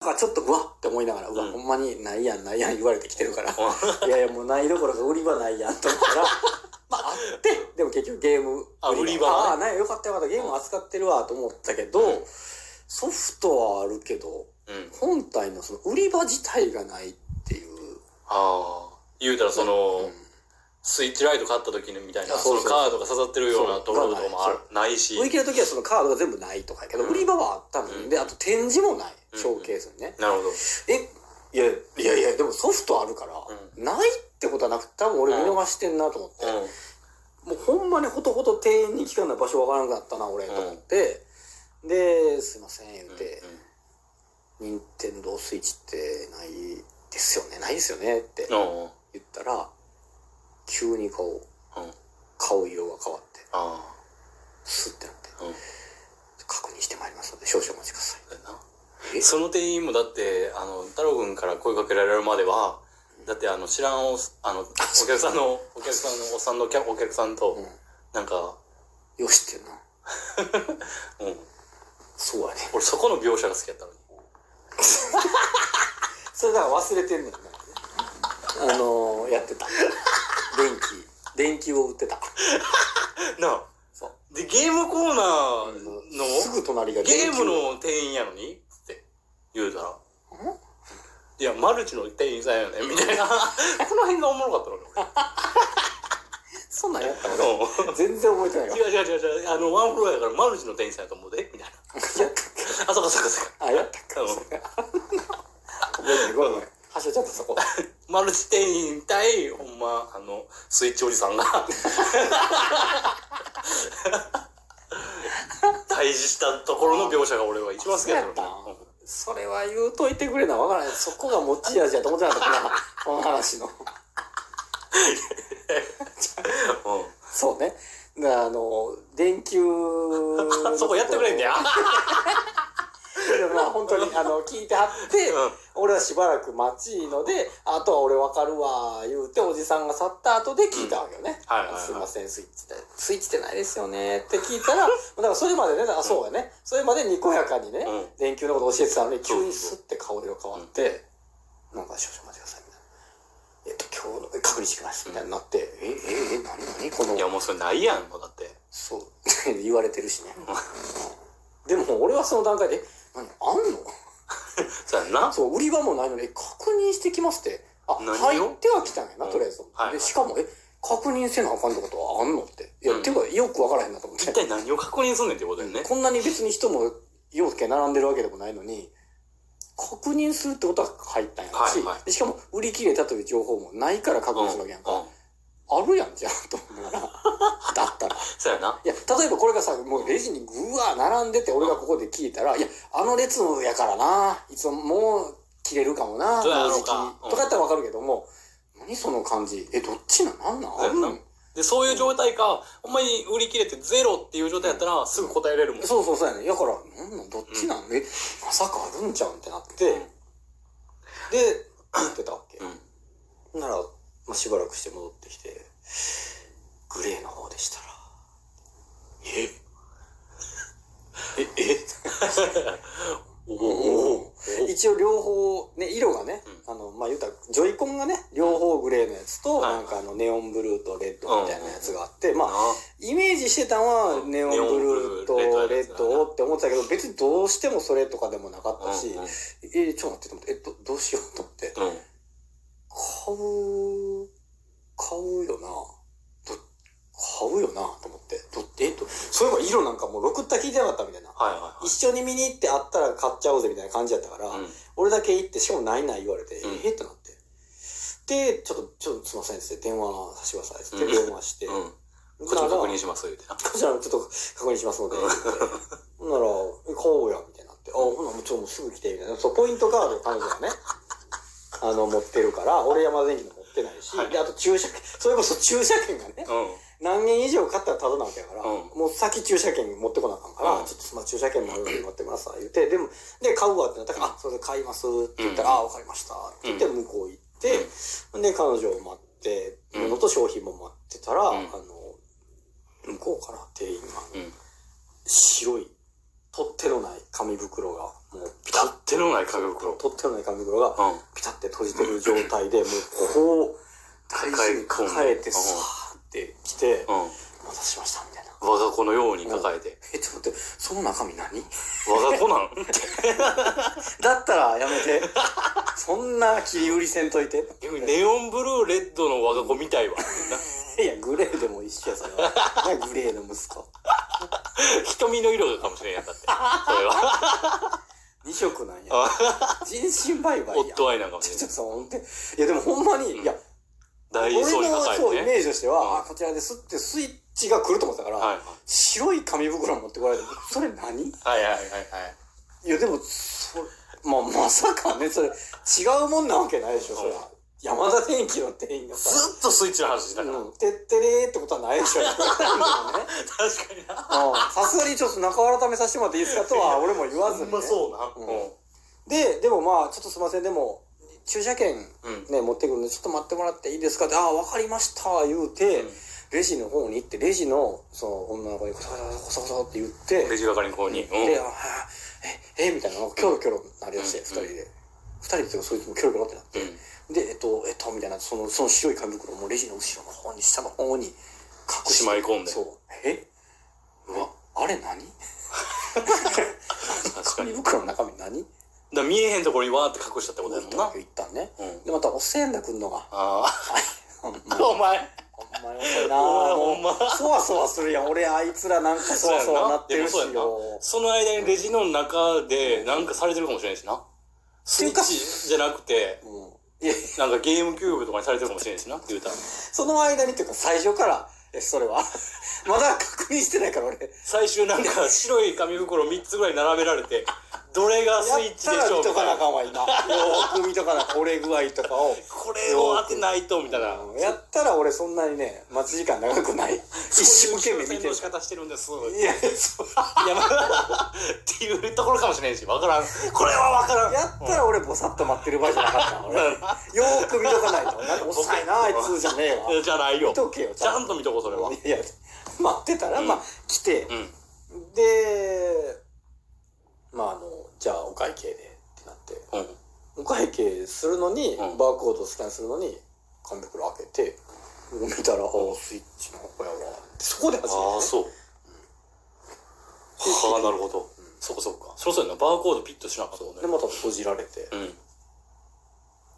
なんかちょっとうわって思いながら、うわ、うん。ほんまにないやんないやん言われてきてるから、う いやいやもうないどころか売り場ないやんと思ったら、まああって、でも結局ゲームあ売り場ああ、ないよかったよかった、ゲーム扱ってるわと思ったけど、うん。ソフトはあるけど、うん。本体のその売り場自体がないっていう。ああ。言うたらその、うんスイッチライト買った時にみたいな、あそのカードが刺さってるようなところとかもあるないし。売り切れの時はそのカードが全部ないとかやけど、うん。売り場はあったのに、うん。で、あと展示もない、うん。ショーケースにね。なるほど。え、いや、いやいや、でもソフトあるから、うないってことはなくて、多分俺見逃してんなと思って、もうほんまにほとほと店員に聞かない場所わからなくなったな、俺、と思って、で、すいません、言うて、任天堂スイッチってないですよね、ないですよねって。言ったら、急にこう、うん。顔色が変わって、あスッてなって、あ。うん。確認してまいりますので、少々お待ちください。その店員もだって、あの、太郎くんから声かけられるまでは、だってあの、知らんお、あの、お客さんの、お客さんの、おっさんのお客お客さんと、うん。なんか、よしってんな。うん。そうやね。俺そこの描写が好きやったのに。それだから忘れてんねんな。あのー、やってた。電気、電気を売ってた。なあ。そう。で、ゲームコーナーの、すぐ隣がゲーム電の店員やのに？って言うたら、いや、マルチの店員さんやねみたいな。この辺がおもろかったのね、気 そんなんやった俺。俺。全然覚えてないわ。違う違う違う違う、あの、ワンフロアやからマルチの店員さんやと思うで、みたいな。あ、そっかそっかそっか。あ、やったっけうん覚えてない。ごめんごめん。はしょっちゃったそこ。マルチ店員対、ほんま、あの、スイッチおじさんが、対峙したところの描写が俺は一番好きやったのそれは言うといてくれなわからない。そこが持ち味やと思ってなかったな。この話の。うん。そうね。あの、電球うん。そこやってくれんだよ。でもまあ本当にあの聞いてはって、うん俺はしばらく待ちのであとは俺わかるわ言うておじさんが去った後で聞いたわけよね、うん。はいはいはい。すいませんスイッチってスイッチってないですよね。って聞いたらだからそれまでねだからそうやね、それまでにこやかにね、うん。電球のこと教えてたのに急にスッて顔色変わって、なんか少々待ちくださいえっと今日のえ確認してきますみたいになって、えええ何何この。いや、もうそれないやん、もうだって。そう。言われてるしね。でも俺はその段階で「何あんの?」そうやんな。そう、売り場もないのに、え確認してきますって。あ、入っては来たんやな、うんとりあえず。で、しかも、え、確認せなあかんってことはあんのって。いや、うんていうか、よくわからへんなと思って。一体何を確認すんねんってことだよね。こんなに別に人も、洋介並んでるわけでもないのに、確認するってことは入ったんやし、しかも、売り切れたという情報もないから確認するわけやんか。うん。あるやんじゃん、と思うから。だったら。そうやな。いや、例えばこれがさ、もうレジにぐわー並んでて、俺がここで聞いたら、いや、あの列のやからな、いつももう切れるかもな、そうやろうかうんとかやったらわかるけども、何その感じ？え、どっちなん？なんなん？あるので、そういう状態か、ほんまに売り切れてゼロっていう状態やったら、すぐ答えれるもん。そうそうそうやね。だから、なんなん？どっちなん、え、まさかあるんちゃうんってなって、うんで、言ってたわけ。うん。なら、まあ、しばらくして戻ってきて、グレーの方でしたら、え？え、え？おおお。一応両方、ね、色がね、あの、まあ、言うたら、ジョイコンがね、両方グレーのやつと、はい。なんかあの、ネオンブルーとレッドみたいなやつがあって、まあ、あイメージしてたのは、うんネオンブルーとレッドをって思ってたけど、別にどうしてもそれとかでもなかったし、うんうん。え、ちょっと待って、えっと、どうしようと思って、うん。買う、買うよな。ど買うよなと思って。どえっと、そういえば色なんかもうろくった聞いてなかったみたいな。はいはいはい。一緒に見に行ってあったら買っちゃおうぜみたいな感じやったから、うん俺だけ行って、しかもないない言われて、うんえってなって。で、ちょっと、ちょっとすいませんっつって電話させてくださいっつってうん電話して、うん。こっちならも確認します、言うてな。こちらもちょっと確認しますので、言ってほんなら、え買おうや、みたいになって、あ、ほな、もうちょ、もうすぐ来て、みたいな。そう、ポイントカードを彼女がね、あの、持ってるから、俺山田電機も持ってないし、はい。で、あと駐車券、それこそ駐車券がね、うん。何件以上買ったらタダなわけやから、うん。もう先駐車券持ってこなあかんから、うん。ちょっとまあ駐車券もあるので待ってください、言って、でも、で、買うわってなったから、あ、それで買いますって言ったら、うん。あ、わかりましたって言って向こう行って、で、彼女を待って、うん。のと商品も待ってたら、うん。あの、向こうから店員が、うん。白い取っ手のない紙袋がもうピタッ取っ手のない紙袋。取っ手のない紙袋がうん。ピタッて閉じてる状態でもうこう大事に抱えてうんさーって来てうん。「お待たせしました」みたいな我が子のように抱えて。「えちょっと待ってその中身何?」我が子なん？だったらやめてそんな切り売りせんといてネオンブルーレッドの我が子みたいわ。いやグレーでも一緒やそれは何グレーの息子 瞳の色かもしれんやんだって。それは。二色なんや。人身売買や夫愛なんかもしちょっとほんといやでもほんまに、いや大俺の層に抱そうイ。メージとしては、うん。あこちらですってスイッチが来ると思ってたから、はい白い紙袋持ってこられてそれ何？いはいはいはい。はい。やでもそまあまさかねそれ違うもんなわけないでしょそれは山田電機の店員がさずっとスイッチの話してたから。うん、てってれーってことはないでしょ。確かにな。うんさすがにちょっと中改めさせてもらっていいですかとは俺も言わずに、ね。ほんまそうな。うんで、でもまあ、ちょっとすいません、でも、駐車券うん。ね、持ってくるんで、ちょっと待ってもらっていいですか？って、ああ、わかりました、言うて、うんレジの方に行って、レジの、その、女の子にコソコソコソコソって言って、レジ係の方に。うん。で、ああえ、え、みたいな、キョロキョロなりだして、うん二人で。二人っていうか、そいつもキョロキョロってなって。うん。で、えっと、えっと、みたいな、その、その白い紙袋もレジの後ろの方に、下の方に隠して。しまい込んでそう。え？うわ、あれ何？確かに。紙袋の中身何？だ見えへんところにわーって隠したってことやもんな。言ったんね。うん。で、また、おせんだくんのが。ああ。ま お前。お前ほんまそわそわするやん。俺、あいつらなんかそわそわなってるしよ。その間にレジの中でなんかされてるかもしれないしな。スイッチじゃなくて、うん。いや、なんかゲームキューブとかにされてるかもしれないしな、言うたら。その間にっていうか、最初から、え、それは？まだ確認してないから、俺。最終なんか白い紙袋3つぐらい並べられて、どれがスイッチでしょうら見とかな。よーく見とかなあかん。折れ具合とかを。これを当てないと、みたいな。うんやったら俺そんなにね、待ち時間長くない。一生懸命見てるの仕。方してるんです。いや、そう。いや、まあ、っていうところかもしれんし、わからん。これはわからん。やったら俺ボサッと待ってる場合じゃなかったな俺。よーく見とかないと。なんか遅いな、あいつじゃねえわ。じゃないよ。見とけよ、ちゃんと見とこう、それは。いや、待ってたら、うんまあ、来て、うん。で、まあ、あの、じゃあお会計でってなって、うん。お会計するのに、うんバーコードスキャンするのに、紙袋開けて、見たら、ああ、スイッチの子やわ。そこで初めて、ね。ああ、そう。はあ、なるほど。そこそこか。そうそうやな。バーコードピッとしなかったもんねで、。また閉じられて、うん。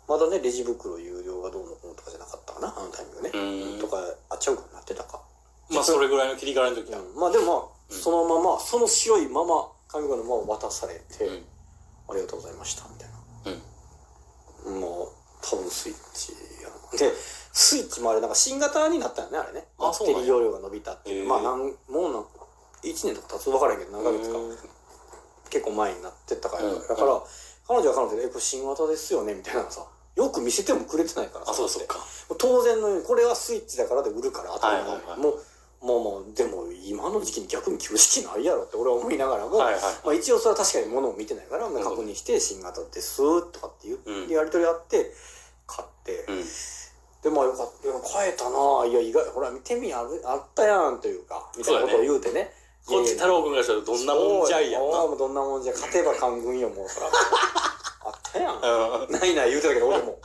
まだね、レジ袋有料がどうのこうのとかじゃなかったかな、あのタイミングね。うんとか、あっちゃうかなってたか。まあ、それぐらいの切り替わりの時は。うん、まあでもまあ、うんそのまま、その白いまま、紙袋のまま渡されて、うん。ありがとうございました、みたいうん。な。もう、多分スイッチやな。で、スイッチもあれ、なんか新型になったよね、あれね。バッテリー容量が伸びたっていう。まあ、なんもうなん、1年とか経つ分からんけど、何ヶ月か。結構前になってったから。うんだから、彼女は彼女で、え、これ新型ですよね、みたいなのさ。よく見せてもくれてないからさ。あ、そうそうか。当然のように、これはスイッチだからで売るから当たり前、はいはいはいもう、もうもう、でも今の時期に逆に旧式ないやろって俺は思いながらも、はいはい。まあ一応それは確かに物を見てないから、ん確認して新型ですとかっていう、うんでやり取りあって、買って、うん。で、まあよかった、買えたないや、意外、ほら、見てみあるあったやんというか、みたいなことを言うてね。こっち太郎くんがしたらどんなもんじゃいやんな。もうどんなもんじゃ、勝てば官軍よ、もうそら。あったやん。うん。ないない言うてたけど、俺も。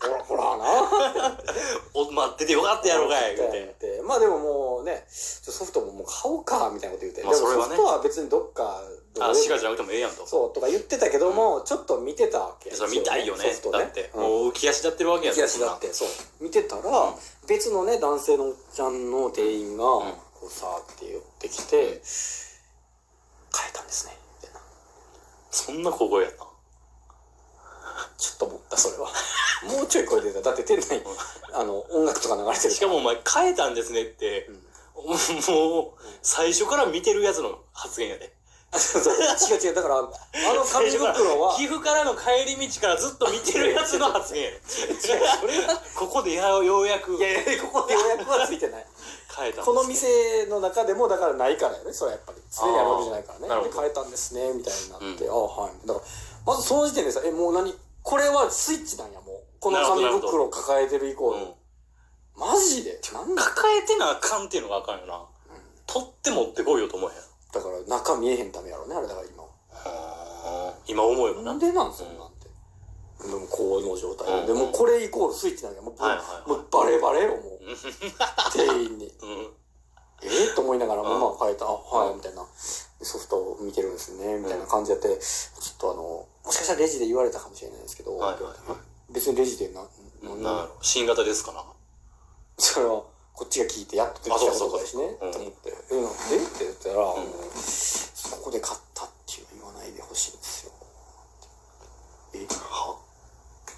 ほら、ほらな。お、待っててよかったやろかい、言うて。て。まあでももうね、ソフトももう買おうか、みたいなこと言って。まあそれはねソフトは別にどっか、どこあ、でもシガじゃなくてもええやんと。そう、とか言ってたけども、ちょっと見てたわけそれ見たいよねソフ。トだって、うんもう浮き足立ってるわけや浮き足だって、そう。見てたら、別のね、男性のおっちゃんの店員が、こうさーって寄ってきて、変えたんですね、みたいな。そんな小声やった。ちょっと思った、それは。もうちょい声出た。だって店内に、あの、音楽とか流れてるしかもお前変えたんですねって、もう、最初から見てるやつの発言やで。違う違う。だから、あの紙袋は、岐阜からの帰り道からずっと見てるやつの発言やで。それは、ここでやようやくいやいや、ここで予約はついてない。変えたこの店の中でも、だからないからよね、それはやっぱり。常にあるわけじゃないからね。で、変えたんですね、みたいになって、うああ、はい。だから、まずその時点でさ、え、もう何これはスイッチなんや、もう。この紙袋を抱えてるイコール。うんマジで？なんだ？抱えてなあかんっていうのがあかんよな。取って持ってこいよと思えへん。だから中見えへんためやろねあれだから今。はあ今思えばな。なんでなんそんなんて、でもこの状態で、でもこれイコールスイッチなんや。もう,、はいはいはい。もうバレバレよもう。店員に。うん。えー、と思いながらも、うん。まあ変えた、あ、はい、みたいな。でソフトを見てるんですね、みたいな感じやって、ちょっとあの、もしかしたらレジで言われたかもしれないですけど、はいはいはい。別にレジでな、なんなだろう新型ですかなそれは、こっちが聞いてやっと出てきたことだしね、と思って、え、なんで？って言ったら、うそこで買ったっていうの言わないでほしいんですよ。え、は？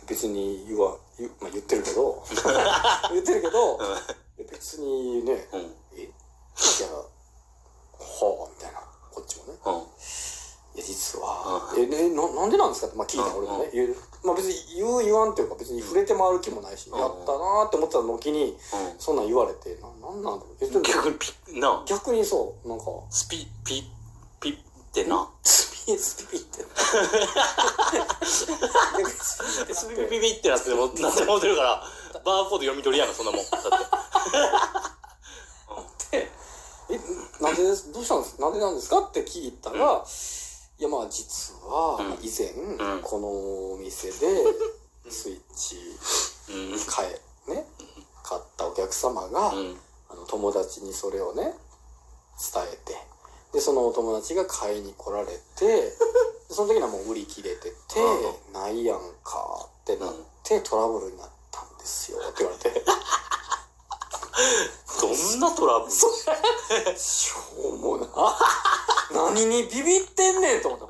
別に言わ、言,、まあ、言ってるけど、言ってるけど、え別にね、うんうんえいや、はあ、みたいな、こっちもね。うんいや、実は、え、ね、な、なんでなんですかって、まあ聞いたうん。俺もね。言う。まあ別に言う言わんっていうか別に触れて回る気もないし、うん。やったなーって思ってたのに、うそんなん言われて、な、なんなんだろう。逆にピな逆にそう、なんか、スピピピってな。スピ、スピピって。スピピピピってなってもなってもうてるからバーコード読み取りやなそんなもんだってえ、なんでどうしたんですなんでなんですかって聞いたら、いやまあ実はうん、以前、ん。このお店で、スイッチうん。買え、ね、買ったお客様が、うん。あの友達にそれをね伝えてでそのお友達が買いに来られてで その時にはもう売り切れてて「ないやんか」ってなってトラブルになったんですよって言われて どんなトラブル？しょうもな。何にビビってんねんと思った